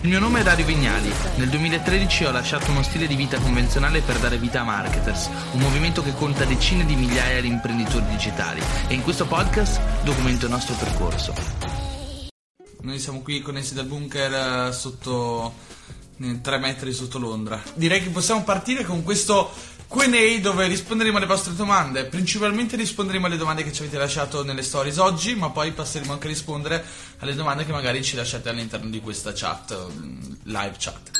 Il mio nome è Dario Vignali. Nel 2013 ho lasciato uno stile di vita convenzionale per dare vita a Marketers, un movimento che conta decine di migliaia di imprenditori digitali. E in questo podcast documento il nostro percorso. Noi siamo qui connessi dal bunker eh, sotto 3 metri sotto Londra. Direi che possiamo partire con questo Q&A dove risponderemo alle vostre domande. Principalmente risponderemo alle domande che ci avete lasciato nelle stories oggi, ma poi passeremo anche a rispondere alle domande che magari ci lasciate all'interno di questa chat, mm, live chat.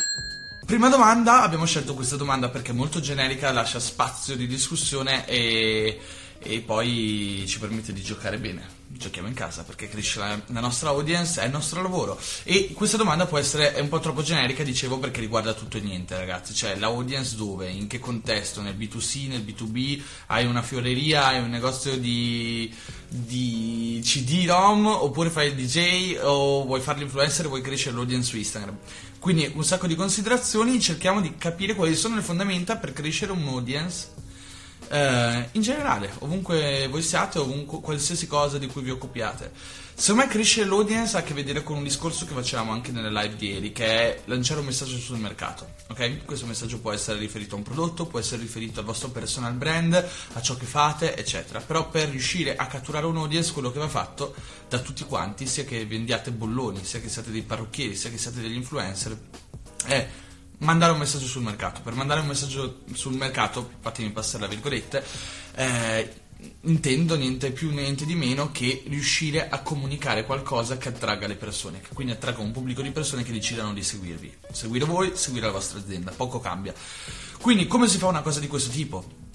Prima domanda, abbiamo scelto questa domanda perché è molto generica, lascia spazio di discussione e, e poi ci permette di giocare bene giochiamo in casa perché cresce la, la, nostra audience, è il nostro lavoro. E questa domanda può essere un po' troppo generica, dicevo, perché riguarda tutto e niente, ragazzi. Cioè, l'audience dove? In che contesto? Nel B2C, nel B2B? Hai una fioreria, hai un negozio di, di CD-ROM, oppure fai il DJ, o vuoi fare l'influencer e vuoi crescere l'audience su Instagram. Quindi un sacco di considerazioni, cerchiamo di capire quali sono le fondamenta per crescere un audience eh, in generale, ovunque voi siate, ovunque qualsiasi cosa di cui vi occupiate. Secondo me crescere l'audience ha a che vedere con un discorso che facevamo anche nelle live di ieri, che è lanciare un messaggio sul mercato. Ok? Questo messaggio può essere riferito a un prodotto, può essere riferito al vostro personal brand, a ciò che fate, eccetera. Però per riuscire a catturare un audience, quello che va fatto da tutti quanti, sia che vendiate bolloni, sia che siate dei parrucchieri, sia che siate degli influencer, è mandare un messaggio sul mercato. Per mandare un messaggio sul mercato, fatemi passare la virgolette, eh, intendo niente più niente di meno che riuscire a comunicare qualcosa che attragga le persone, che quindi attragga un pubblico di persone che decidano di seguirvi. Seguire voi, seguire la vostra azienda, poco cambia. Quindi come si fa una cosa di questo tipo?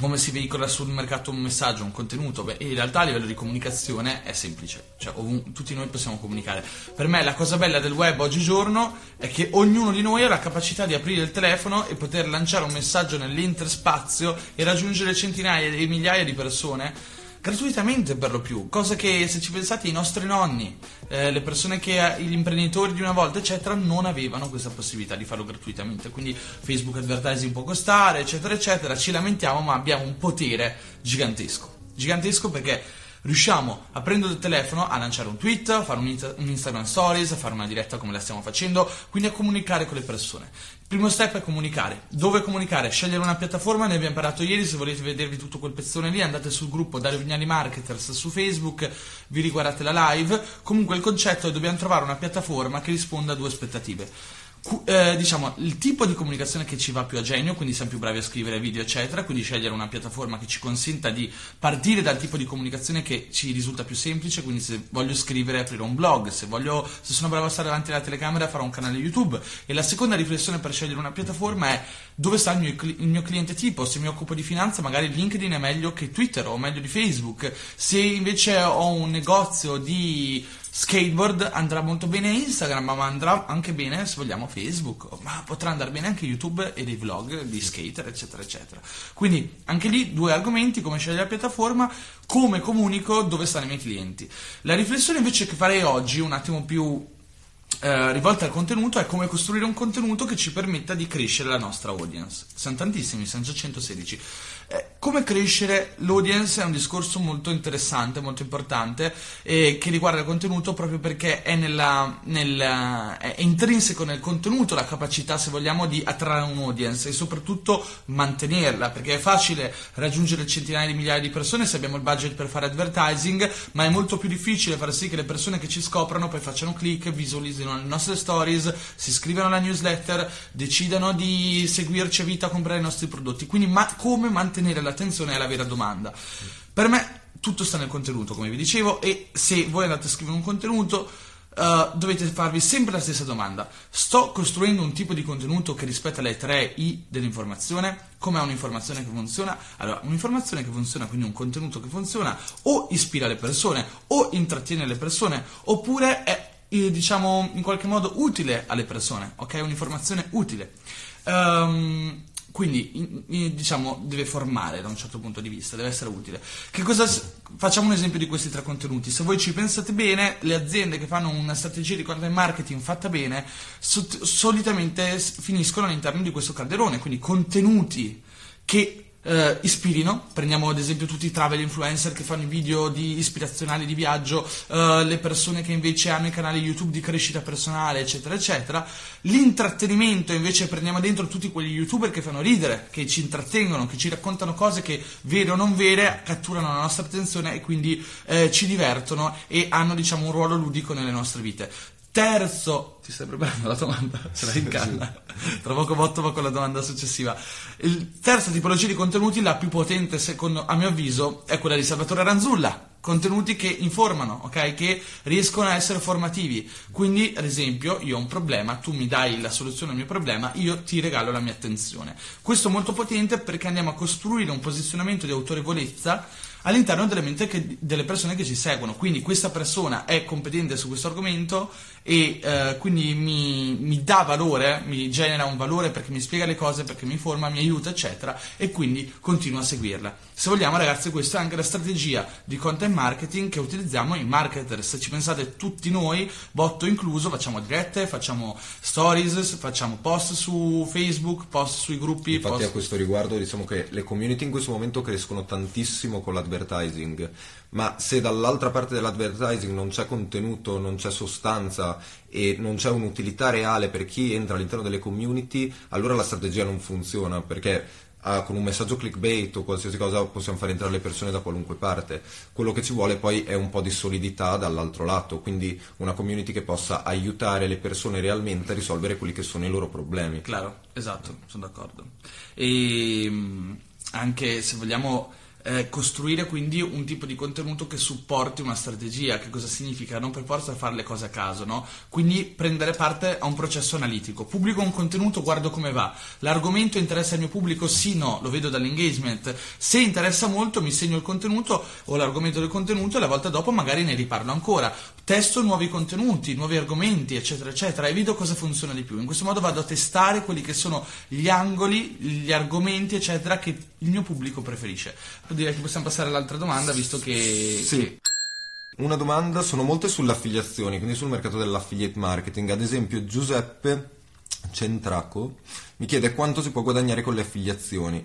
Come si veicola sul mercato un messaggio, un contenuto? Beh, in realtà a livello di comunicazione è semplice, cioè ovun- tutti noi possiamo comunicare. Per me la cosa bella del web oggigiorno è che ognuno di noi ha la capacità di aprire il telefono e poter lanciare un messaggio nell'interspazio e raggiungere centinaia e migliaia di persone gratuitamente per lo più, cosa che se ci pensate i nostri nonni, eh, le persone che gli imprenditori di una volta eccetera non avevano questa possibilità di farlo gratuitamente, quindi Facebook advertising può costare eccetera eccetera, ci lamentiamo ma abbiamo un potere gigantesco, gigantesco perché riusciamo a prendere il telefono a lanciare un tweet, a fare un, un, Instagram Stories, a fare una diretta come la stiamo facendo, quindi a comunicare con le persone. Il primo step è comunicare. Dove comunicare? Scegliere una piattaforma, ne abbiamo parlato ieri, se volete vedervi tutto quel pezzone lì andate sul gruppo Dario Vignali Marketers su Facebook, vi riguardate la live. Comunque il concetto è dobbiamo trovare una piattaforma che risponda a due aspettative eh, diciamo il tipo di comunicazione che ci va più a genio, quindi siamo più bravi a scrivere video, eccetera, quindi scegliere una piattaforma che ci consenta di partire dal tipo di comunicazione che ci risulta più semplice, quindi se voglio scrivere aprire un blog, se, voglio, se sono bravo a stare davanti alla telecamera farò un canale YouTube. E la seconda riflessione per scegliere una piattaforma è dove sta il mio, il mio cliente tipo, se mi occupo di finanza magari LinkedIn è meglio che Twitter o meglio di Facebook, se invece ho un negozio di skateboard andrà molto bene Instagram, ma andrà anche bene se vogliamo Facebook, ma potrà andare bene anche YouTube e dei vlog di skater, eccetera, eccetera. Quindi anche lì due argomenti, come scegliere la piattaforma, come comunico, dove stanno i miei clienti. La riflessione invece che farei oggi, un attimo più eh, rivolta al contenuto, è come costruire un contenuto che ci permetta di crescere la nostra audience. Siamo tantissimi, siamo già 116. Eh, come crescere l'audience è un discorso molto interessante, molto importante, eh, che riguarda il contenuto proprio perché è, nella, nella, è, intrinseco nel contenuto la capacità, se vogliamo, di attrarre un'audience e soprattutto mantenerla, perché è facile raggiungere centinaia di migliaia di persone se abbiamo il budget per fare advertising, ma è molto più difficile far sì che le persone che ci scoprano poi facciano click, visualizzino le nostre stories, si iscrivano alla newsletter, decidano di seguirci a vita a comprare i nostri prodotti. Quindi ma, come mantenere mantenere l'attenzione è la vera domanda. Per me tutto sta nel contenuto, come vi dicevo, e se voi andate a scrivere un contenuto uh, dovete farvi sempre la stessa domanda. Sto costruendo un tipo di contenuto che rispetta le tre I dell'informazione? Com'è un'informazione che funziona? Allora, un'informazione che funziona, quindi un contenuto che funziona, o ispira le persone, o intrattiene le persone, oppure è, eh, diciamo, in qualche modo utile alle persone, ok? Un'informazione utile. Um, quindi, diciamo, deve formare da un certo punto di vista, deve essere utile. Cosa, facciamo un esempio di questi tre contenuti. Se voi ci pensate bene, le aziende che fanno una strategia di content marketing fatta bene, solitamente finiscono all'interno di questo calderone, quindi contenuti che eh, ispirino. Prendiamo ad esempio tutti i travel influencer che fanno i video di ispirazionali di viaggio, eh, le persone che invece hanno i canali YouTube di crescita personale, eccetera, eccetera. L'intrattenimento invece prendiamo dentro tutti quegli youtuber che fanno ridere, che ci intrattengono, che ci raccontano cose che vere o non vere catturano la nostra attenzione e quindi eh, ci divertono e hanno diciamo un ruolo ludico nelle nostre vite. Terzo, ti stai preparando la domanda? Ce l'hai in canna. Tra poco botto con la domanda successiva. Il terza tipologia di contenuti, la più potente secondo, a mio avviso, è quella di Salvatore Ranzulla. Contenuti che informano, ok? Che riescono a essere formativi. Quindi, ad esempio, io ho un problema, tu mi dai la soluzione al mio problema, io ti regalo la mia attenzione. Questo è molto potente perché andiamo a costruire un posizionamento di autorevolezza all'interno delle mente che, delle persone che ci seguono. Quindi questa persona è competente su questo argomento e eh, quindi mi, mi, dà valore, mi genera un valore perché mi spiega le cose, perché mi informa, mi aiuta, eccetera, e quindi continuo a seguirla. Se vogliamo, ragazzi, questa è anche la strategia di content marketing che utilizziamo i marketer. Se ci pensate tutti noi, botto incluso, facciamo dirette, facciamo stories, facciamo post su Facebook, post sui gruppi. Infatti, post... a questo riguardo, diciamo che le community in questo momento crescono tantissimo con l'advertising ma se dall'altra parte dell'advertising non c'è contenuto, non c'è sostanza e non c'è un'utilità reale per chi entra all'interno delle community, allora la strategia non funziona perché ah, con un messaggio clickbait o qualsiasi cosa possiamo fare entrare le persone da qualunque parte. Quello che ci vuole poi è un po' di solidità dall'altro lato, quindi una community che possa aiutare le persone realmente a risolvere quelli che sono i loro problemi. Claro, esatto, sono d'accordo. E mm, anche se vogliamo eh, costruire quindi un tipo di contenuto che supporti una strategia. Che cosa significa? Non per forza fare le cose a caso, no? Quindi prendere parte a un processo analitico. Pubblico un contenuto, guardo come va. L'argomento interessa il mio pubblico? Sì, no, lo vedo dall'engagement. Se interessa molto, mi segno il contenuto o l'argomento del contenuto e la volta dopo magari ne riparlo ancora. Testo nuovi contenuti, nuovi argomenti, eccetera, eccetera, e vedo cosa funziona di più. In questo modo vado a testare quelli che sono gli angoli, gli argomenti, eccetera, che il mio pubblico preferisce direi che possiamo passare all'altra domanda, visto che... Sì. Che... Una domanda, sono molte sulle affiliazioni, quindi sul mercato dell'affiliate marketing. Ad esempio Giuseppe Centraco mi chiede quanto si può guadagnare con le affiliazioni.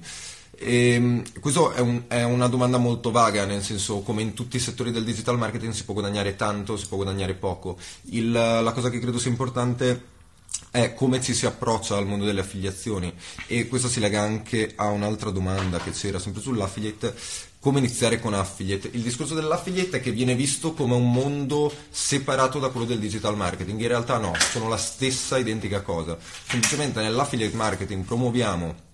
E, ehm, questa è, un, è, una domanda molto vaga, nel senso come in tutti i settori del digital marketing si può guadagnare tanto, si può guadagnare poco. Il, la cosa che credo sia importante è come ci si approccia al mondo delle affiliazioni e questo si lega anche a un'altra domanda che c'era sempre sull'affiliate come iniziare con affiliate. Il discorso dell'affiliate è che viene visto come un mondo separato da quello del digital marketing, in realtà no, sono la stessa identica cosa. Semplicemente nell'affiliate marketing promuoviamo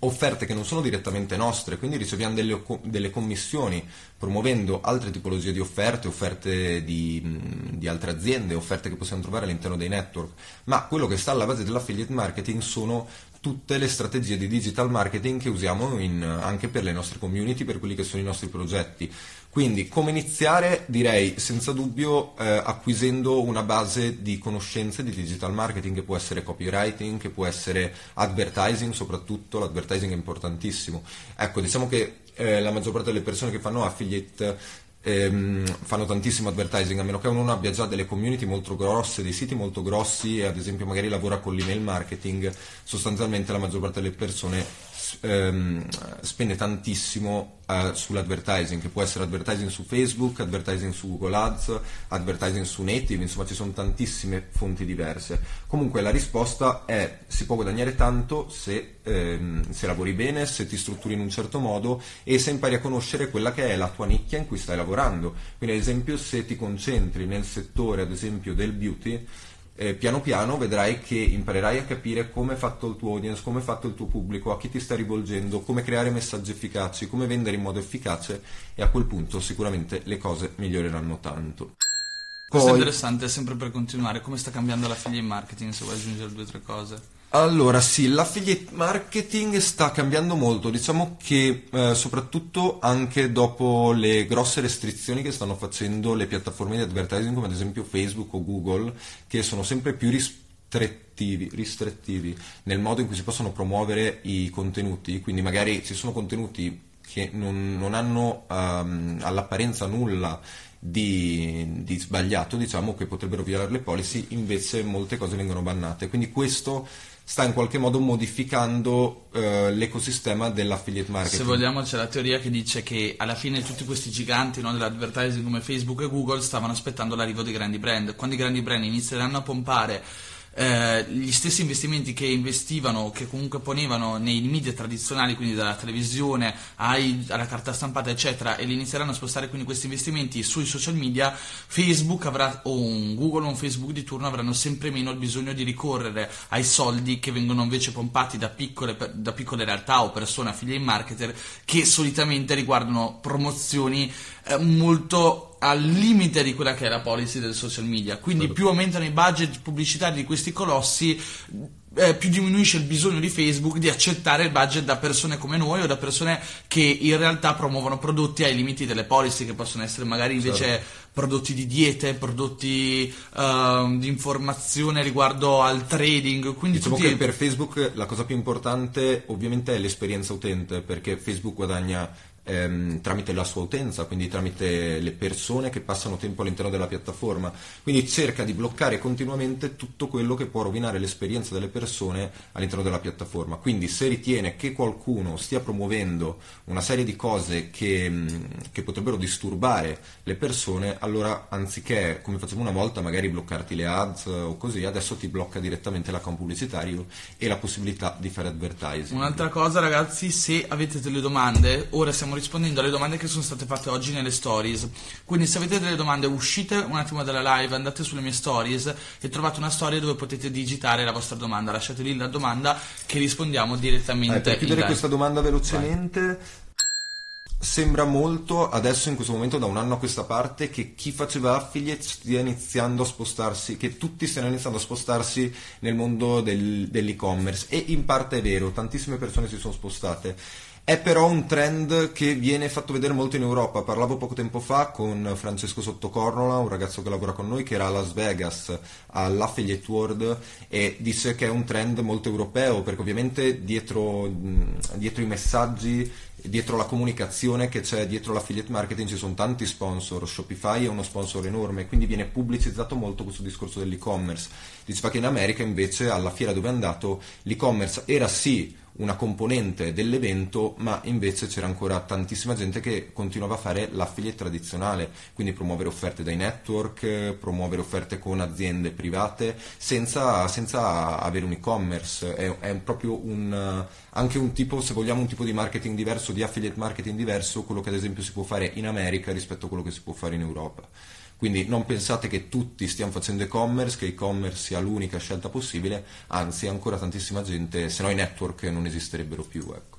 offerte che non sono direttamente nostre, quindi riceviamo delle, delle, commissioni promuovendo altre tipologie di offerte, offerte di, di, altre aziende, offerte che possiamo trovare all'interno dei network, ma quello che sta alla base dell'affiliate marketing sono tutte le strategie di digital marketing che usiamo in, anche per le nostre community, per quelli che sono i nostri progetti. Quindi come iniziare? Direi senza dubbio eh, acquisendo una base di conoscenze di digital marketing che può essere copywriting, che può essere advertising, soprattutto l'advertising è importantissimo. Ecco, diciamo che eh, la maggior parte delle persone che fanno affiliate ehm, fanno tantissimo advertising, a meno che uno non abbia già delle community molto grosse, dei siti molto grossi e ad esempio magari lavora con l'email marketing, sostanzialmente la maggior parte delle persone ehm, spende tantissimo eh, sull'advertising, che può essere advertising su Facebook, advertising su Google Ads, advertising su Native, insomma ci sono tantissime fonti diverse. Comunque la risposta è si può guadagnare tanto se, ehm, se lavori bene, se ti strutturi in un certo modo e se impari a conoscere quella che è la tua nicchia in cui stai lavorando. Quindi ad esempio se ti concentri nel settore ad esempio del beauty, eh, piano piano vedrai che imparerai a capire come è fatto il tuo audience, come è fatto il tuo pubblico, a chi ti sta rivolgendo, come creare messaggi efficaci, come vendere in modo efficace e a quel punto sicuramente le cose miglioreranno tanto. Questo è interessante, sempre per continuare, come sta cambiando la figlia in marketing, se vuoi aggiungere due o tre cose. Allora sì, l'affiliate marketing sta cambiando molto, diciamo che eh, soprattutto anche dopo le grosse restrizioni che stanno facendo le piattaforme di advertising come ad esempio Facebook o Google, che sono sempre più ristrettivi, ristrettivi nel modo in cui si possono promuovere i contenuti, quindi magari ci sono contenuti che non, non hanno um, all'apparenza nulla di, di, sbagliato, diciamo che potrebbero violare le policy, invece molte cose vengono bannate. Quindi questo sta in qualche modo modificando eh, l'ecosistema dell'affiliate marketing. Se vogliamo c'è la teoria che dice che alla fine tutti questi giganti no, dell'advertising come Facebook e Google stavano aspettando l'arrivo dei grandi brand. Quando i grandi brand inizieranno a pompare eh, gli stessi investimenti che investivano, che comunque ponevano nei media tradizionali, quindi dalla televisione ai, alla carta stampata, eccetera, e li inizieranno a spostare quindi questi investimenti sui social media, Facebook avrà, o un Google o un Facebook di turno avranno sempre meno il bisogno di ricorrere ai soldi che vengono invece pompati da piccole, da piccole realtà o persone affiliate marketer che solitamente riguardano promozioni eh, molto al limite di quella che è la policy del social media. Quindi più aumentano i budget pubblicitari di questi colossi, eh, più diminuisce il bisogno di Facebook di accettare il budget da persone come noi o da persone che in realtà promuovono prodotti ai limiti delle policy, che possono essere magari invece certo. prodotti di diete, prodotti uh, di informazione riguardo al trading. Quindi diciamo tutti... che per Facebook la cosa più importante ovviamente è l'esperienza utente, perché Facebook guadagna ehm, tramite la sua utenza, quindi tramite le persone che passano tempo all'interno della piattaforma. Quindi cerca di bloccare continuamente tutto quello che può rovinare l'esperienza delle persone all'interno della piattaforma. Quindi se ritiene che qualcuno stia promuovendo una serie di cose che, che potrebbero disturbare le persone, allora anziché, come facciamo una volta, magari bloccarti le ads o così, adesso ti blocca direttamente l'account pubblicitario e la possibilità di fare advertising. Un'altra cosa ragazzi, se avete delle domande, ora siamo stiamo rispondendo alle domande che sono state fatte oggi nelle stories. Quindi se avete delle domande uscite un attimo dalla live, andate sulle mie stories e trovate una storia dove potete digitare la vostra domanda. Lasciate lì la domanda che rispondiamo direttamente. Eh, per chiudere questa domanda velocemente, Vai. Sembra molto adesso in questo momento da un anno a questa parte che chi faceva affiliate stia iniziando a spostarsi, che tutti stiano iniziando a spostarsi nel mondo del, dell'e-commerce e in parte è vero, tantissime persone si sono spostate è però un trend che viene fatto vedere molto in Europa. Parlavo poco tempo fa con Francesco Sottocornola, un ragazzo che lavora con noi, che era a Las Vegas all'Affiliate World e disse che è un trend molto europeo perché ovviamente dietro, dietro i messaggi dietro la comunicazione che c'è dietro l'affiliate marketing ci sono tanti sponsor, Shopify è uno sponsor enorme, quindi viene pubblicizzato molto questo discorso dell'e-commerce. Diceva che in America invece alla fiera dove è andato l'e-commerce era sì una componente dell'evento, ma invece c'era ancora tantissima gente che continuava a fare l'affiliate tradizionale, quindi promuovere offerte dai network, promuovere offerte con aziende private, senza, senza avere un e-commerce. È, è proprio un, anche un tipo, se vogliamo, un tipo di marketing diverso, di affiliate marketing diverso, quello che ad esempio si può fare in America rispetto a quello che si può fare in Europa. Quindi non pensate che tutti stiano facendo e-commerce, che e-commerce sia l'unica scelta possibile, anzi ancora tantissima gente, se no i network non esisterebbero più. Ecco.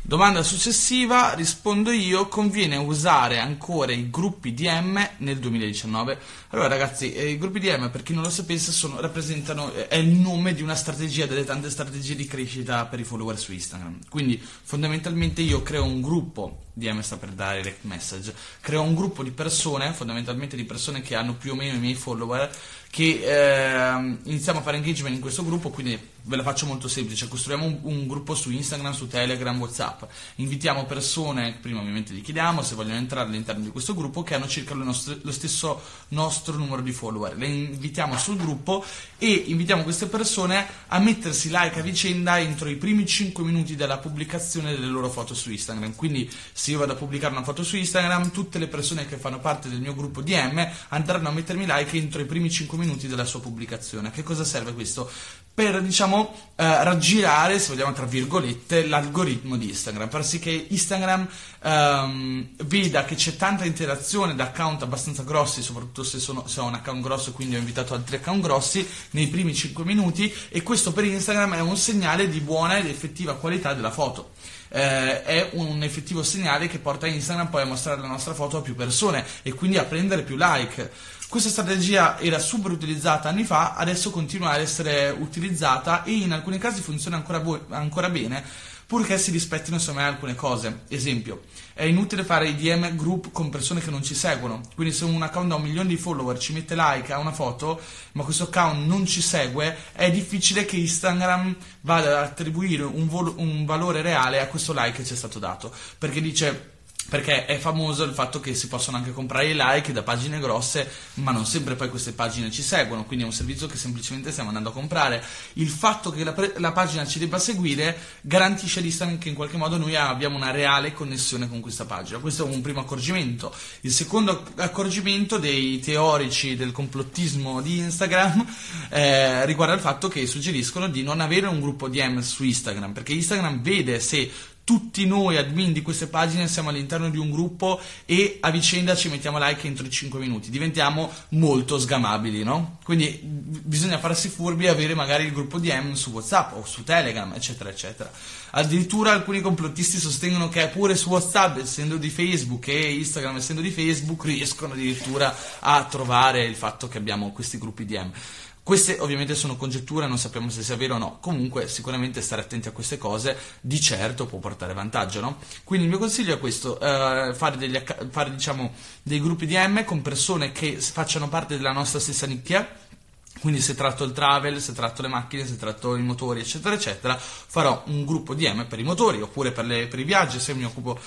Domanda successiva, rispondo io, conviene usare ancora i gruppi DM nel 2019? Allora ragazzi, eh, i gruppi DM per chi non lo sapesse sono, rappresentano, eh, è il nome di una strategia, delle tante strategie di crescita per i follower su Instagram. Quindi fondamentalmente io creo un gruppo, DM sta per direct message, creo un gruppo di persone, fondamentalmente di persone che hanno più o meno i miei follower, che eh, iniziamo a fare engagement in questo gruppo, quindi ve la faccio molto semplice, costruiamo un, un, gruppo su Instagram, su Telegram, Whatsapp, invitiamo persone, prima ovviamente gli chiediamo se vogliono entrare all'interno di questo gruppo, che hanno circa lo, nostro, lo stesso nostro numero di follower, le invitiamo sul gruppo e invitiamo queste persone a mettersi like a vicenda entro i primi 5 minuti della pubblicazione delle loro foto su Instagram, quindi se io vado a pubblicare una foto su Instagram, tutte le persone che fanno parte del mio gruppo DM andranno a mettermi like entro i primi 5 minuti della sua pubblicazione. Che cosa serve questo? Per, diciamo, eh, raggirare, se vogliamo, tra virgolette, l'algoritmo di Instagram, far sì che Instagram ehm, veda che c'è tanta interazione da account abbastanza grossi, soprattutto se, sono, se ho un account grosso, quindi ho invitato altri account grossi, nei primi 5 minuti, e questo per Instagram è un segnale di buona ed effettiva qualità della foto. Eh, è un effettivo segnale che porta Instagram poi a mostrare la nostra foto a più persone e quindi a prendere più like. Questa strategia era super utilizzata anni fa, adesso continua ad essere utilizzata e in alcuni casi funziona ancora, ancora bene, purché si rispettino insomma alcune cose. Esempio, è inutile fare i DM group con persone che non ci seguono, quindi se un account ha un milione di follower, ci mette like a una foto, ma questo account non ci segue, è difficile che Instagram vada ad attribuire un, un valore reale a questo like che ci è stato dato, perché dice perché è famoso il fatto che si possono anche comprare i like da pagine grosse, ma non sempre poi queste pagine ci seguono, quindi è un servizio che semplicemente stiamo andando a comprare. Il fatto che la, pre- la pagina ci debba seguire garantisce all'Instagram che in qualche modo noi abbiamo una reale connessione con questa pagina. Questo è un primo accorgimento. Il secondo accorgimento dei teorici del complottismo di Instagram eh, riguarda il fatto che suggeriscono di non avere un gruppo DM su Instagram, perché Instagram vede se tutti noi admin di queste pagine siamo all'interno di un gruppo e a vicenda ci mettiamo like entro i 5 minuti, diventiamo molto sgamabili, no? Quindi bisogna farsi furbi e avere magari il gruppo DM su WhatsApp o su Telegram, eccetera, eccetera. Addirittura alcuni complottisti sostengono che pure su WhatsApp, essendo di Facebook e Instagram essendo di Facebook, riescono addirittura a trovare il fatto che abbiamo questi gruppi DM. Queste ovviamente sono congetture, non sappiamo se sia vero o no. Comunque, sicuramente stare attenti a queste cose di certo può portare vantaggio, no? Quindi il mio consiglio è questo: eh, fare, degli, fare diciamo, dei gruppi di M con persone che facciano parte della nostra stessa nicchia. Quindi se tratto il travel, se tratto le macchine, se tratto i motori, eccetera, eccetera, farò un gruppo di M per i motori oppure per, le, per i viaggi, se mi occupo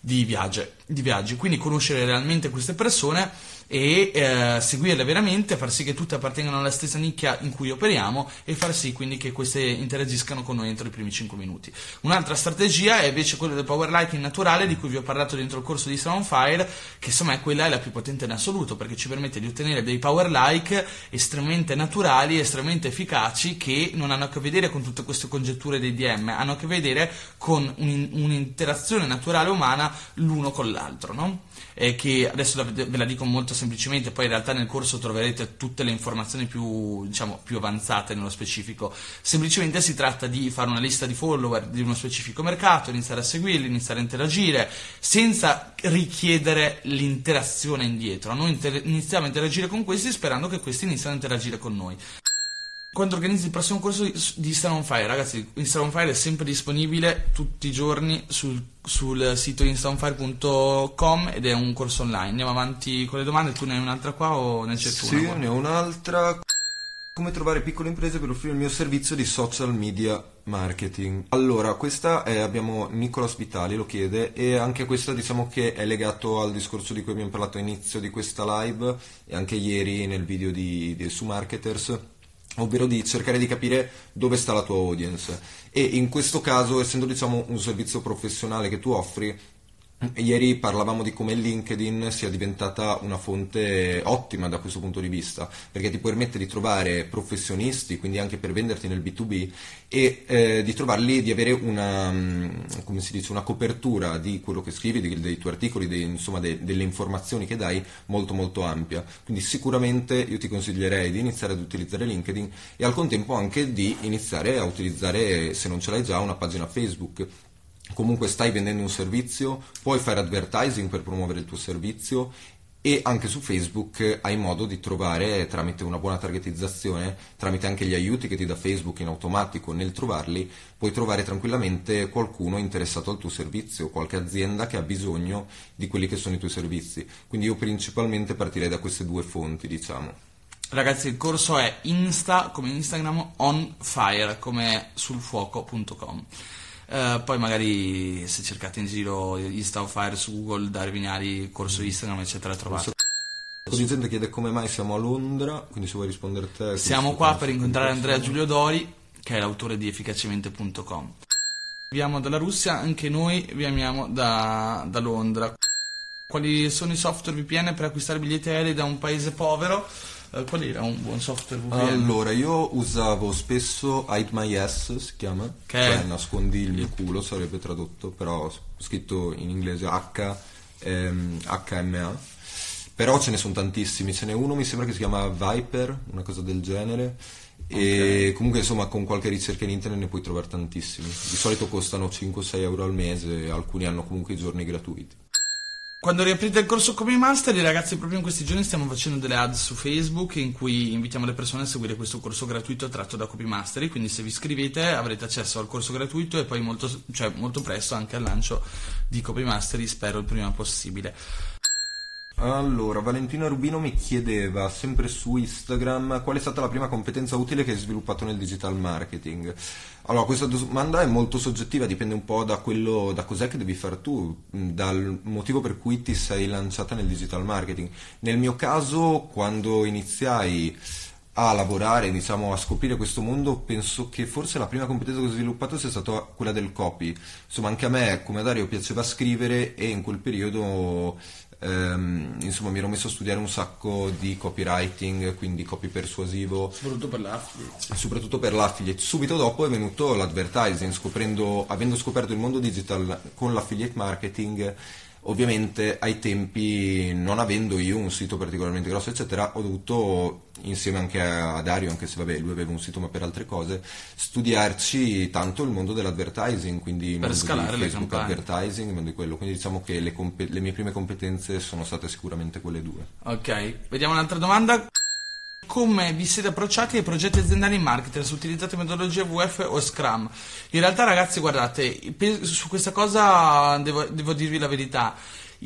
di viaggi, di viaggi. Quindi conoscere realmente queste persone e eh, seguirle veramente, far sì che tutte appartengano alla stessa nicchia in cui operiamo e far sì quindi che queste interagiscano con noi entro i primi 5 minuti. Un'altra strategia è invece quella del power lighting naturale di cui vi ho parlato dentro il corso di Sound Fire, che insomma è quella è la più potente in assoluto perché ci permette di ottenere dei power like estremamente naturali, estremamente efficaci che non hanno a che vedere con tutte queste congetture dei DM, hanno a che vedere con un, un'interazione naturale umana l'uno con l'altro, no? Eh, che adesso ve la dico molto semplicemente, poi in realtà nel corso troverete tutte le informazioni più, diciamo, più avanzate nello specifico. Semplicemente si tratta di fare una lista di follower di uno specifico mercato, iniziare a seguirli, iniziare a interagire, senza richiedere l'interazione indietro. Noi inter- iniziamo a interagire con questi sperando che questi iniziano a interagire con noi quando organizzi il prossimo corso di Instagram on Fire, ragazzi, Instagram on Fire è sempre disponibile tutti i giorni sul, sul sito instagramfire.com ed è un corso online. Andiamo avanti con le domande, tu ne hai un'altra qua o ne c'è tu? Sì, ne ho un'altra. Come trovare piccole imprese per offrire il mio servizio di social media marketing? Allora, questa è, abbiamo Nicola Spitali, lo chiede, e anche questa diciamo che è legato al discorso di cui abbiamo parlato all'inizio di questa live e anche ieri nel video di, di, su Marketers ovvero di cercare di capire dove sta la tua audience. E in questo caso essendo diciamo un servizio professionale che tu offri Ieri parlavamo di come LinkedIn sia diventata una fonte ottima da questo punto di vista, perché ti permette di trovare professionisti, quindi anche per venderti nel B2B, e eh, di trovarli, di avere una, mm, dice, una, copertura di quello che scrivi, dei, dei tuoi articoli, dei, insomma de, delle informazioni che dai molto molto ampia. Quindi sicuramente io ti consiglierei di iniziare ad utilizzare LinkedIn e al contempo anche di iniziare a utilizzare, se non ce l'hai già, una pagina Facebook comunque stai vendendo un servizio, puoi fare advertising per promuovere il tuo servizio e anche su Facebook hai modo di trovare tramite una buona targetizzazione, tramite anche gli aiuti che ti dà Facebook in automatico nel trovarli, puoi trovare tranquillamente qualcuno interessato al tuo servizio, qualche azienda che ha bisogno di quelli che sono i tuoi servizi. Quindi io principalmente partirei da queste due fonti, diciamo. Ragazzi, il corso è Insta come Instagram on fire come sulfuoco.com. Uh, poi magari se cercate in giro Insta of Fire su Google, Dario Vignali, corso Instagram, eccetera, trovate. Di gente chiede come mai siamo a Londra, quindi se vuoi rispondere te. Siamo qua per incontrare Andrea Giulio Dori, che è l'autore di efficacemente.com. Viviamo dalla Russia, anche noi viviamo da, da Londra. Quali sono i software VPN per acquistare biglietti aerei da un paese povero? Eh, qual era un buon software VPN? Allora, io usavo spesso Hide My Ass, si chiama, che cioè nascondi il mio culo, sarebbe tradotto, però scritto in inglese H, ehm, HMA. Però ce ne sono tantissimi, ce n'è uno mi sembra che si chiama Viper, una cosa del genere. Okay. E comunque insomma con qualche ricerca in internet ne puoi trovare tantissimi. Di solito costano 5-6 euro al mese, alcuni hanno comunque i giorni gratuiti. Quando riaprite il corso Copy Master, ragazzi, proprio in questi giorni stiamo facendo delle ads su Facebook in cui invitiamo le persone a seguire questo corso gratuito tratto da Copy Mastery. Quindi, se vi iscrivete, avrete accesso al corso gratuito e poi molto, cioè, molto presto anche al lancio di Copy Mastery, spero il prima possibile. Allora, Valentina Rubino mi chiedeva sempre su Instagram qual è stata la prima competenza utile che hai sviluppato nel digital marketing. Allora, questa domanda è molto soggettiva, dipende un po' da quello, da cos'è che devi fare tu, dal motivo per cui ti sei lanciata nel digital marketing. Nel mio caso, quando iniziai a lavorare, diciamo, a scoprire questo mondo, penso che forse la prima competenza che ho sviluppato sia stata quella del copy. Insomma, anche a me, come Dario, piaceva scrivere e in quel periodo ehm, insomma mi ero messo a studiare un sacco di copywriting, quindi copy persuasivo. Soprattutto per l'affiliate. Soprattutto per l'affiliate. Subito dopo è venuto l'advertising, scoprendo, avendo scoperto il mondo digital con l'affiliate marketing ovviamente ai tempi non avendo io un sito particolarmente grosso eccetera ho dovuto insieme anche a Dario anche se vabbè lui aveva un sito ma per altre cose studiarci tanto il mondo dell'advertising quindi per mondo scalare di le Facebook campagne. advertising il mondo di quello quindi diciamo che le, compe- le mie prime competenze sono state sicuramente quelle due Ok, vediamo un'altra domanda. Come vi siete approcciati ai progetti aziendali in marketing? Se utilizzate metodologia VF o Scrum? In realtà, ragazzi, guardate, su questa cosa devo, devo dirvi la verità.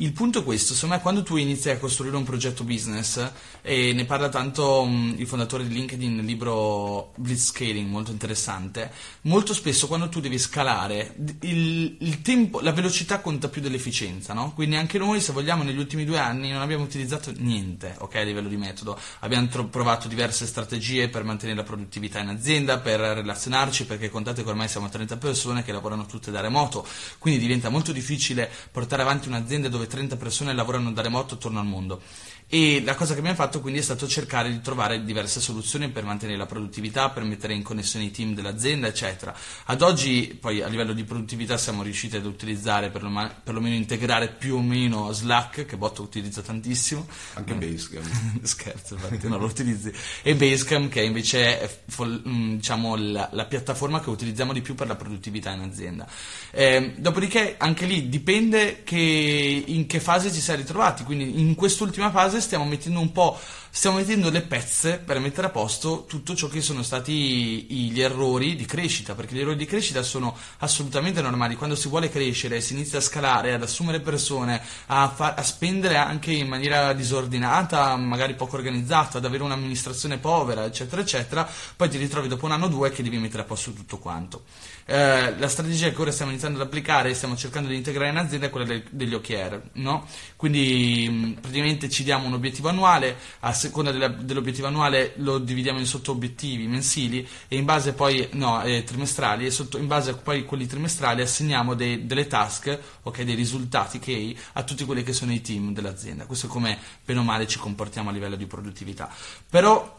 Il punto è questo, secondo me quando tu inizi a costruire un progetto business, e ne parla tanto mh, il fondatore di LinkedIn nel libro Blitzscaling, molto interessante, molto spesso quando tu devi scalare, il, il tempo, la velocità conta più dell'efficienza, no? Quindi anche noi, se vogliamo, negli ultimi due anni non abbiamo utilizzato niente, ok, a livello di metodo. Abbiamo tro- provato diverse strategie per mantenere la produttività in azienda, per relazionarci, perché contate che ormai siamo 30 persone che lavorano tutte da remoto, quindi diventa molto difficile portare avanti un'azienda dove 30 persone lavorano da remoto attorno al mondo. E la cosa che abbiamo fatto quindi è stato cercare di trovare diverse soluzioni per mantenere la produttività, per mettere in connessione i team dell'azienda, eccetera. Ad oggi, poi a livello di produttività, siamo riusciti ad utilizzare, perlomeno, perlomeno integrare più o meno Slack, che Botto utilizza tantissimo. anche. Basecamp Scherzo, infatti non lo utilizzi. E Basecamp, che invece è mm, diciamo, la, la piattaforma che utilizziamo di più per la produttività in azienda. Ehm, dopodiché, anche lì dipende che, in che fase ci siamo ritrovati. Quindi, in quest'ultima fase stiamo mettendo un po'. Stiamo mettendo le pezze per mettere a posto tutto ciò che sono stati gli errori di crescita, perché gli errori di crescita sono assolutamente normali. Quando si vuole crescere, si inizia a scalare, ad assumere persone, a, fa- a spendere anche in maniera disordinata, magari poco organizzata, ad avere un'amministrazione povera, eccetera, eccetera, poi ti ritrovi dopo un anno o due che devi mettere a posto tutto quanto. Eh, la strategia che ora stiamo iniziando ad applicare e stiamo cercando di integrare in azienda è quella degli OKR, no? Quindi praticamente ci diamo un obiettivo annuale, a seconda della- dell'obiettivo annuale lo dividiamo in sotto obiettivi mensili e in base poi, no, eh, trimestrali e sotto, in base a poi quelli trimestrali assegniamo dei- delle task, ok, dei risultati che a tutti quelli che sono i team dell'azienda. Questo è come bene o male ci comportiamo a livello di produttività. Però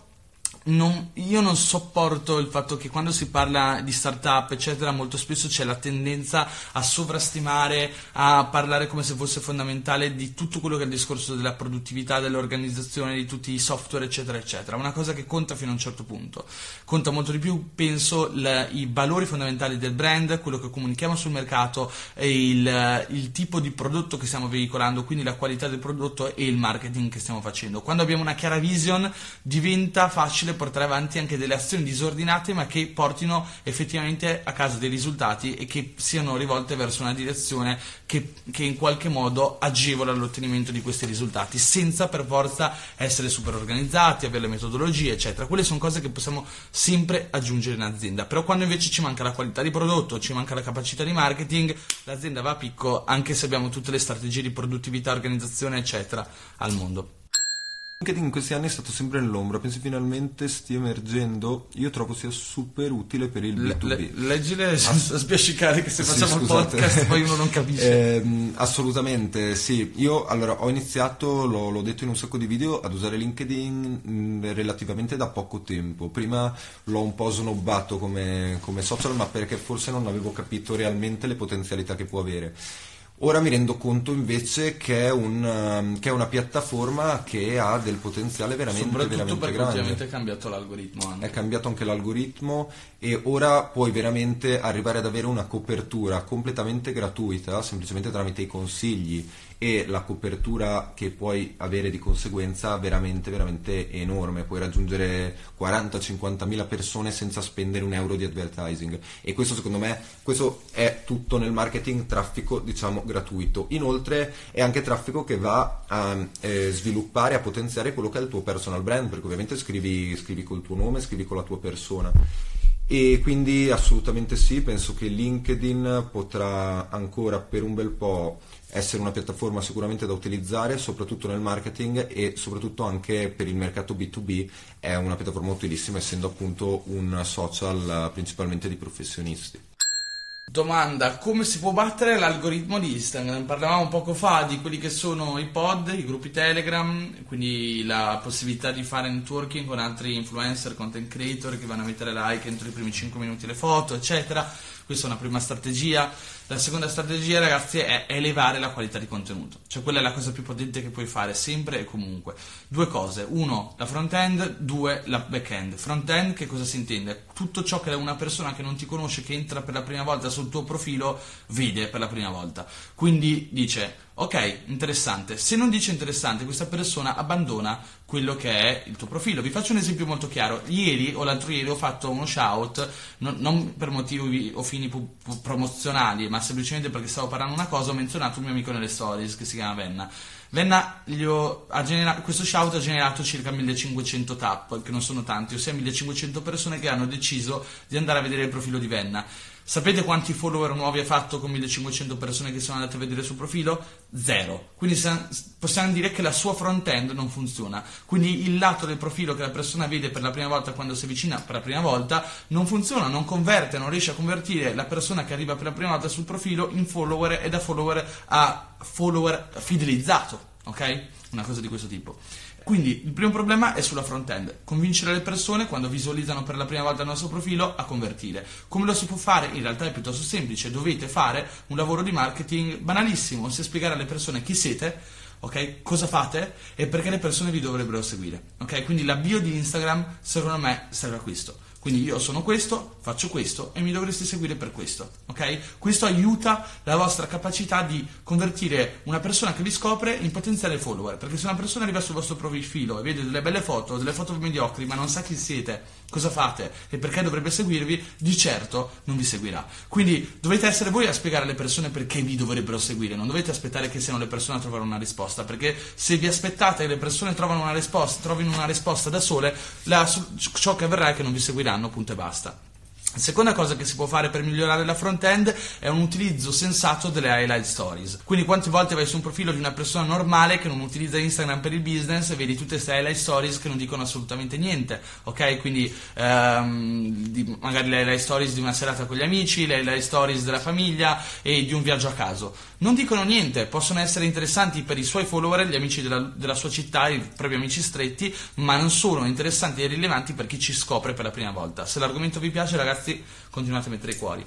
non- io non sopporto il fatto che quando si parla di startup, eccetera, molto spesso c'è la tendenza a sovrastimare, a parlare come se fosse fondamentale di tutto quello che è il discorso della produttività, dell'organizzazione, di tutti i software, eccetera, eccetera. Una cosa che conta fino a un certo punto. Conta molto di più, penso, la- i valori fondamentali del brand, quello che comunichiamo sul mercato, il, il tipo di prodotto che stiamo veicolando, quindi la qualità del prodotto e il marketing che stiamo facendo. Quando abbiamo una chiara vision diventa facile portare avanti anche delle azioni disordinate ma che portino effettivamente a casa dei risultati e che siano rivolte verso una direzione che, che in qualche modo agevola l'ottenimento di questi risultati senza per forza essere super organizzati, avere le metodologie eccetera. Quelle sono cose che possiamo sempre aggiungere in azienda, però quando invece ci manca la qualità di prodotto, ci manca la capacità di marketing, l'azienda va a picco anche se abbiamo tutte le strategie di produttività, organizzazione eccetera al mondo. LinkedIn in questi anni è stato sempre nell'ombra, penso finalmente stia emergendo. Io trovo sia super utile per il Le- B2B. le- leggile a spiaccicare che se Sì, facciamo il scusate. podcast poi uno non capisce. Ehm, assolutamente sì. Io allora ho iniziato, l'ho, l'ho detto in un sacco di video, ad usare LinkedIn mh, relativamente da poco tempo. Prima l'ho un po' snobbato come, come social, ma perché forse non avevo capito realmente le potenzialità che può avere. Ora mi rendo conto invece che è, un, ehm, che è una piattaforma che ha del potenziale veramente, Soprattutto veramente perché grande. ovviamente è cambiato l'algoritmo anche. È cambiato anche l'algoritmo e ora puoi veramente arrivare ad avere una copertura completamente gratuita, semplicemente tramite i consigli e la copertura che puoi avere di conseguenza veramente veramente enorme, puoi raggiungere 40-50 mila persone senza spendere un euro di advertising e questo secondo me questo è tutto nel marketing traffico diciamo gratuito. Inoltre è anche traffico che va a eh, sviluppare, a potenziare quello che è il tuo personal brand, perché ovviamente scrivi, scrivi col tuo nome, scrivi con la tua persona e quindi assolutamente sì, penso che LinkedIn potrà ancora per un bel po' essere una piattaforma sicuramente da utilizzare, soprattutto nel marketing e soprattutto anche per il mercato B2B è una piattaforma utilissima essendo appunto un social principalmente di professionisti. Domanda, come si può battere l'algoritmo di Instagram? Parlavamo poco fa di quelli che sono i pod, i gruppi Telegram, quindi la possibilità di fare networking con altri influencer, content creator che vanno a mettere like entro i primi 5 minuti le foto, eccetera. Questa è una prima strategia. La seconda strategia, ragazzi, è elevare la qualità di contenuto. Cioè, quella è la cosa più potente che puoi fare sempre e comunque. Due cose. Uno, la front-end. Due, la back-end. Front-end, che cosa si intende? Tutto ciò che una persona che non ti conosce, che entra per la prima volta sul tuo profilo, vede per la prima volta. Quindi dice, ok, interessante. Se non dice interessante, questa persona abbandona quello che è il tuo profilo. Vi faccio un esempio molto chiaro. Ieri o l'altro ieri ho fatto uno shout, non, non per motivi o fini pu- pu- promozionali, ma semplicemente perché stavo parlando una cosa, ho menzionato un mio amico nelle stories che si chiama Venna. Venna, ho, generato, questo shout ha generato circa 1500 tap, che non sono tanti, ossia 1500 persone che hanno deciso di andare a vedere il profilo di Venna. Sapete quanti follower nuovi ha fatto con 1500 persone che sono andate a vedere il suo profilo? Zero. Quindi possiamo dire che la sua front-end non funziona. Quindi il lato del profilo che la persona vede per la prima volta quando si avvicina per la prima volta non funziona, non converte, non riesce a convertire la persona che arriva per la prima volta sul profilo in follower e da follower a follower fidelizzato. Ok? Una cosa di questo tipo. Quindi il primo problema è sulla front-end, convincere le persone quando visualizzano per la prima volta il nostro profilo a convertire. Come lo si può fare? In realtà è piuttosto semplice, dovete fare un lavoro di marketing banalissimo, ossia spiegare alle persone chi siete, ok? Cosa fate e perché le persone vi dovrebbero seguire, ok? Quindi la bio di Instagram secondo me serve a questo quindi io sono questo, faccio questo e mi dovreste seguire per questo, ok? Questo aiuta la vostra capacità di convertire una persona che vi scopre in potenziale follower, perché se una persona arriva sul vostro profilo e vede delle belle foto, delle foto mediocri, ma non sa chi siete, cosa fate e perché dovrebbe seguirvi, di certo non vi seguirà. Quindi dovete essere voi a spiegare alle persone perché vi dovrebbero seguire, non dovete aspettare che siano le persone a trovare una risposta, perché se vi aspettate che le persone trovino una risposta, trovino una risposta da sole, la, ciò che avverrà è che non vi seguiranno seguiranno, punto e basta. Seconda cosa che si può fare per migliorare la front-end è un utilizzo sensato delle highlight stories. Quindi quante volte vai su un profilo di una persona normale che non utilizza Instagram per il business e vedi tutte queste highlight stories che non dicono assolutamente niente, ok? Quindi ehm, magari le highlight stories di una serata con gli amici, le highlight stories della famiglia e di un viaggio a caso. Non dicono niente, possono essere interessanti per i suoi follower, gli amici della, della sua città, i propri amici stretti, ma non sono interessanti e rilevanti per chi ci scopre per la prima volta. Se l'argomento vi piace ragazzi continuate a mettere i cuori.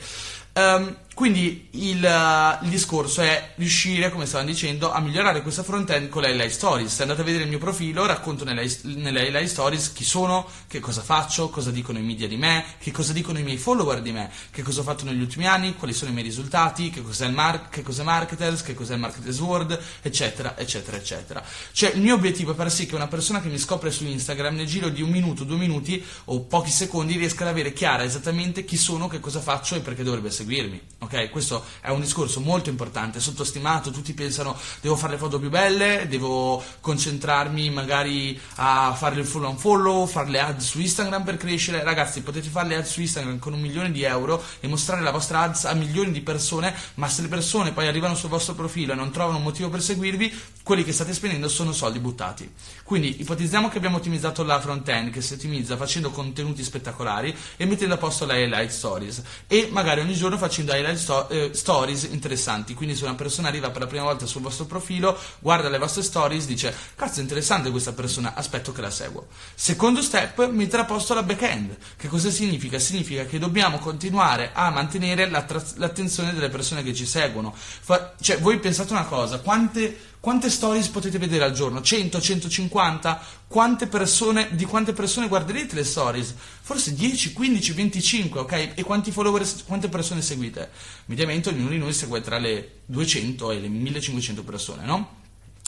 Um, quindi il, il, discorso è riuscire, come stavamo dicendo, a migliorare questa front-end con le highlight stories. Se andate a vedere il mio profilo, racconto nelle, highlight stories chi sono, che cosa faccio, cosa dicono i media di me, che cosa dicono i miei follower di me, che cosa ho fatto negli ultimi anni, quali sono i miei risultati, che cos'è il mar- che cos'è Marketers, che cos'è Marketers World, eccetera, eccetera, eccetera. Cioè, il mio obiettivo è far sì che una persona che mi scopre su Instagram nel giro di un minuto, due minuti o pochi secondi riesca ad avere chiara esattamente chi sono, che cosa faccio e perché dovrebbe seguirmi. Ok? Questo è un discorso molto importante, sottostimato. Tutti pensano devo fare le foto più belle, devo concentrarmi magari a fare il follow on follow, fare le ad su Instagram per crescere. Ragazzi, potete fare le ad su Instagram con un milione di euro e mostrare la vostra ads a milioni di persone, ma se le persone poi arrivano sul vostro profilo e non trovano un motivo per seguirvi, quelli che state spendendo sono soldi buttati. Quindi ipotizziamo che abbiamo ottimizzato la front end che si ottimizza facendo contenuti spettacolari e mettendo a posto le highlight stories e magari ogni giorno facendo highlight sto- eh, stories interessanti. Quindi se una persona arriva per la prima volta sul vostro profilo, guarda le vostre stories, dice cazzo è interessante questa persona, aspetto che la seguo. Secondo step, mettere a posto la back end. Che cosa significa? Significa che dobbiamo continuare a mantenere l'attenzione delle persone che ci seguono. Fa- cioè voi pensate una cosa, quante quante stories potete vedere al giorno? 100, 150? Quante persone, di quante persone guarderete le stories? Forse 10, 15, 25, ok? E quanti followers, quante persone seguite? Mediamente ognuno di noi segue tra le 200 e le 1500 persone, no?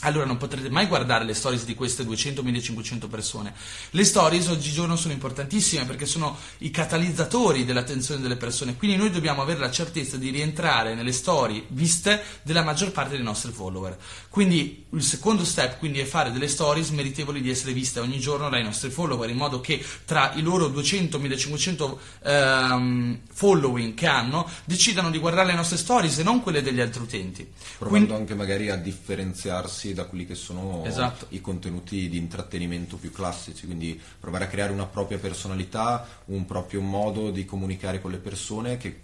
Allora non potrete mai guardare le stories di queste 200-1500 persone. Le stories oggigiorno sono importantissime perché sono i catalizzatori dell'attenzione delle persone, quindi noi dobbiamo avere la certezza di rientrare nelle storie viste della maggior parte dei nostri follower. Quindi il secondo step quindi, è fare delle stories meritevoli di essere viste ogni giorno dai nostri follower, in modo che tra i loro 200-1500 ehm, following che hanno decidano di guardare le nostre stories e non quelle degli altri utenti. Provando quindi, anche magari a differenziarsi da quelli che sono esatto. i contenuti di intrattenimento più classici, quindi provare a creare una propria personalità, un proprio modo di comunicare con le persone che,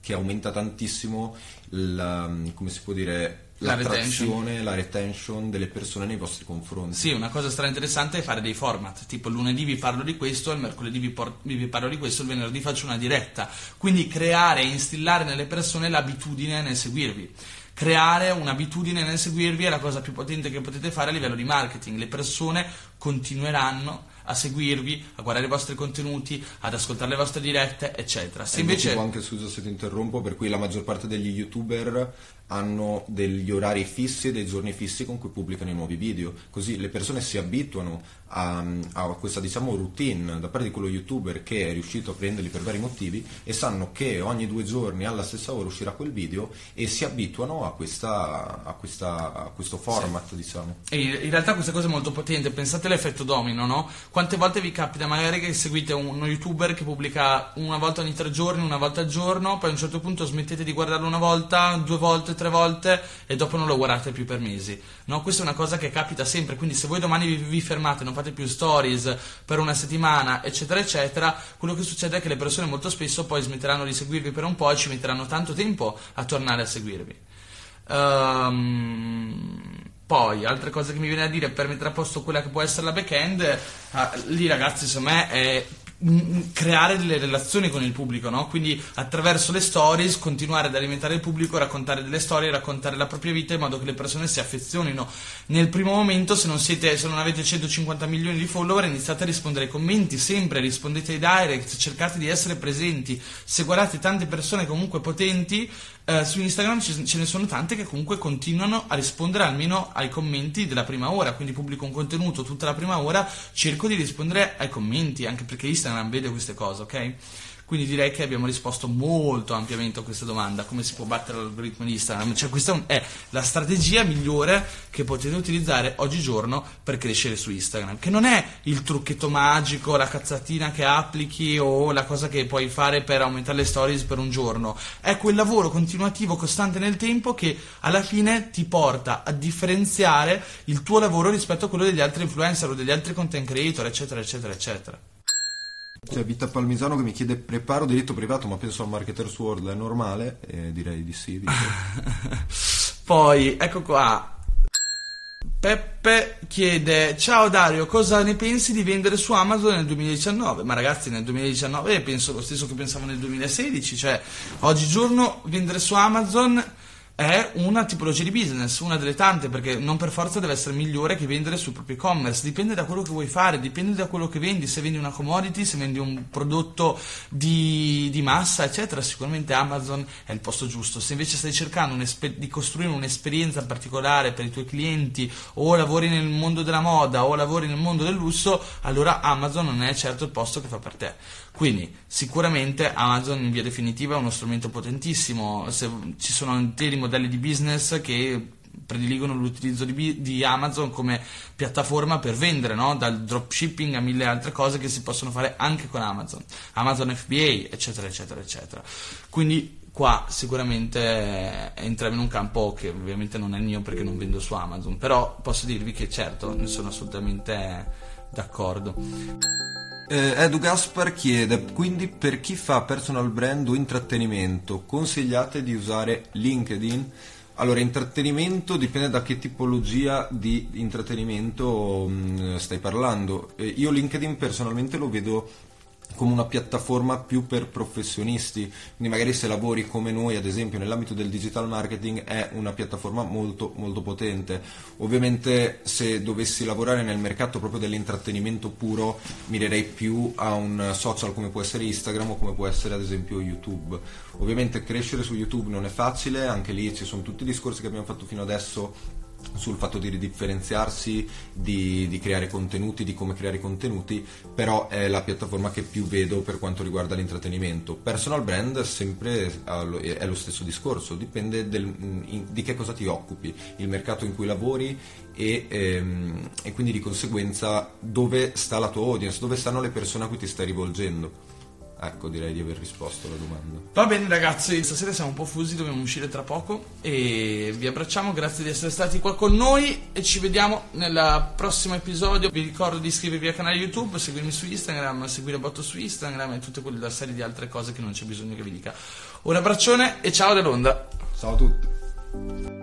che aumenta tantissimo la, come si può dire, l'attrazione, la retention. la retention delle persone nei vostri confronti. Sì, una cosa stra interessante è fare dei format, tipo lunedì vi parlo di questo, il mercoledì vi, por- vi, parlo di questo, il venerdì faccio una diretta. Quindi creare e instillare nelle persone l'abitudine nel seguirvi creare un'abitudine nel seguirvi è la cosa più potente che potete fare a livello di marketing. Le persone continueranno a seguirvi, a guardare i vostri contenuti, ad ascoltare le vostre dirette, eccetera. Se invece anche scusa se ti interrompo, per cui la maggior parte degli youtuber hanno degli orari fissi e dei giorni fissi con cui pubblicano i nuovi video, così le persone si abituano a, a, questa diciamo routine da parte di quello youtuber che è riuscito a prenderli per vari motivi e sanno che ogni due giorni alla stessa ora uscirà quel video e si abituano a, questa, a, questa, a questo format sì. diciamo. In realtà questa cosa è molto potente, pensate all'effetto domino, no? Quante volte vi capita magari che seguite uno youtuber che pubblica una volta ogni tre giorni, una volta al giorno, poi a un certo punto smettete di guardarlo una volta, due volte, tre volte e dopo non lo guardate più per mesi. No? Questa è una cosa che capita sempre, quindi se voi domani vi, vi fermate, non fate più stories per una settimana, eccetera, eccetera, quello che succede è che le persone molto spesso poi smetteranno di seguirvi per un po' e ci metteranno tanto tempo a tornare a seguirvi. Um, poi, altre cose che mi viene a dire per mettere a posto quella che può essere la back-end, uh, lì ragazzi, secondo me è creare delle relazioni con il pubblico, no? Quindi attraverso le stories continuare ad alimentare il pubblico, raccontare delle storie, raccontare la propria vita in modo che le persone si affezionino. Nel primo momento, se non, siete, se non avete 150 milioni di follower, iniziate a rispondere ai commenti, sempre rispondete ai direct, cercate di essere presenti. Se guardate tante persone comunque potenti, eh, su Instagram ce ne sono tante che comunque continuano a rispondere almeno ai commenti della prima ora, quindi pubblico un contenuto tutta la prima ora, cerco di rispondere ai commenti, anche perché Instagram vede queste cose, ok? Quindi direi che abbiamo risposto molto ampiamente a questa domanda, come si può battere l'algoritmo di Instagram. Cioè questa è la strategia migliore che potete utilizzare oggigiorno per crescere su Instagram, che non è il trucchetto magico, la cazzatina che applichi o la cosa che puoi fare per aumentare le stories per un giorno, è quel lavoro continuativo, costante nel tempo che alla fine ti porta a differenziare il tuo lavoro rispetto a quello degli altri influencer o degli altri content creator, eccetera, eccetera, eccetera. C'è Vita Palmisano che mi chiede preparo diritto privato, ma penso al Marketer's World è normale? E direi di sì. Poi, ecco qua. Peppe chiede: Ciao Dario, cosa ne pensi di vendere su Amazon nel 2019? Ma ragazzi, nel 2019 penso lo stesso che pensavo nel 2016, cioè oggigiorno vendere su Amazon è una tipologia di business, una delle tante, perché non per forza deve essere migliore che vendere sul proprio e-commerce, dipende da quello che vuoi fare, dipende da quello che vendi, se vendi una commodity, se vendi un prodotto di, di massa, eccetera, sicuramente Amazon è il posto giusto. Se invece stai cercando di costruire un'esperienza particolare per i tuoi clienti o lavori nel mondo della moda o lavori nel mondo del lusso, allora Amazon non è certo il posto che fa per te. Quindi sicuramente Amazon in via definitiva è uno strumento potentissimo, Se, ci sono interi modelli di business che prediligono l'utilizzo di, di, Amazon come piattaforma per vendere, no? dal dropshipping a mille altre cose che si possono fare anche con Amazon, Amazon FBA, eccetera, eccetera, eccetera. Quindi qua sicuramente entriamo in un campo che ovviamente non è mio perché non vendo su Amazon, però posso dirvi che certo ne sono assolutamente d'accordo. Eh, Edu Gaspar chiede, quindi per chi fa personal brand o intrattenimento, consigliate di usare LinkedIn? Allora, intrattenimento dipende da che tipologia di intrattenimento mh, mm, stai parlando. Eh, io LinkedIn personalmente lo vedo come una piattaforma più per professionisti, quindi magari se lavori come noi ad esempio nell'ambito del digital marketing è una piattaforma molto molto potente. Ovviamente se dovessi lavorare nel mercato proprio dell'intrattenimento puro mirerei più a un social come può essere Instagram o come può essere ad esempio YouTube. Ovviamente crescere su YouTube non è facile, anche lì ci sono tutti i discorsi che abbiamo fatto fino adesso sul fatto di differenziarsi, di, di, creare contenuti, di come creare contenuti, però è la piattaforma che più vedo per quanto riguarda l'intrattenimento. Personal brand sempre è lo stesso discorso, dipende del, di che cosa ti occupi, il mercato in cui lavori e, ehm, e quindi di conseguenza dove sta la tua audience, dove stanno le persone a cui ti stai rivolgendo. Ecco, direi di aver risposto alla domanda. Va bene ragazzi, stasera siamo un po' fusi, dobbiamo uscire tra poco e vi abbracciamo, grazie di essere stati qua con noi e ci vediamo nel prossimo episodio. Vi ricordo di iscrivervi al canale YouTube, seguirmi su Instagram, seguire Botto su Instagram e tutte quelle serie di altre cose che non c'è bisogno che vi dica. Un abbraccione e ciao da Londra. Ciao a tutti.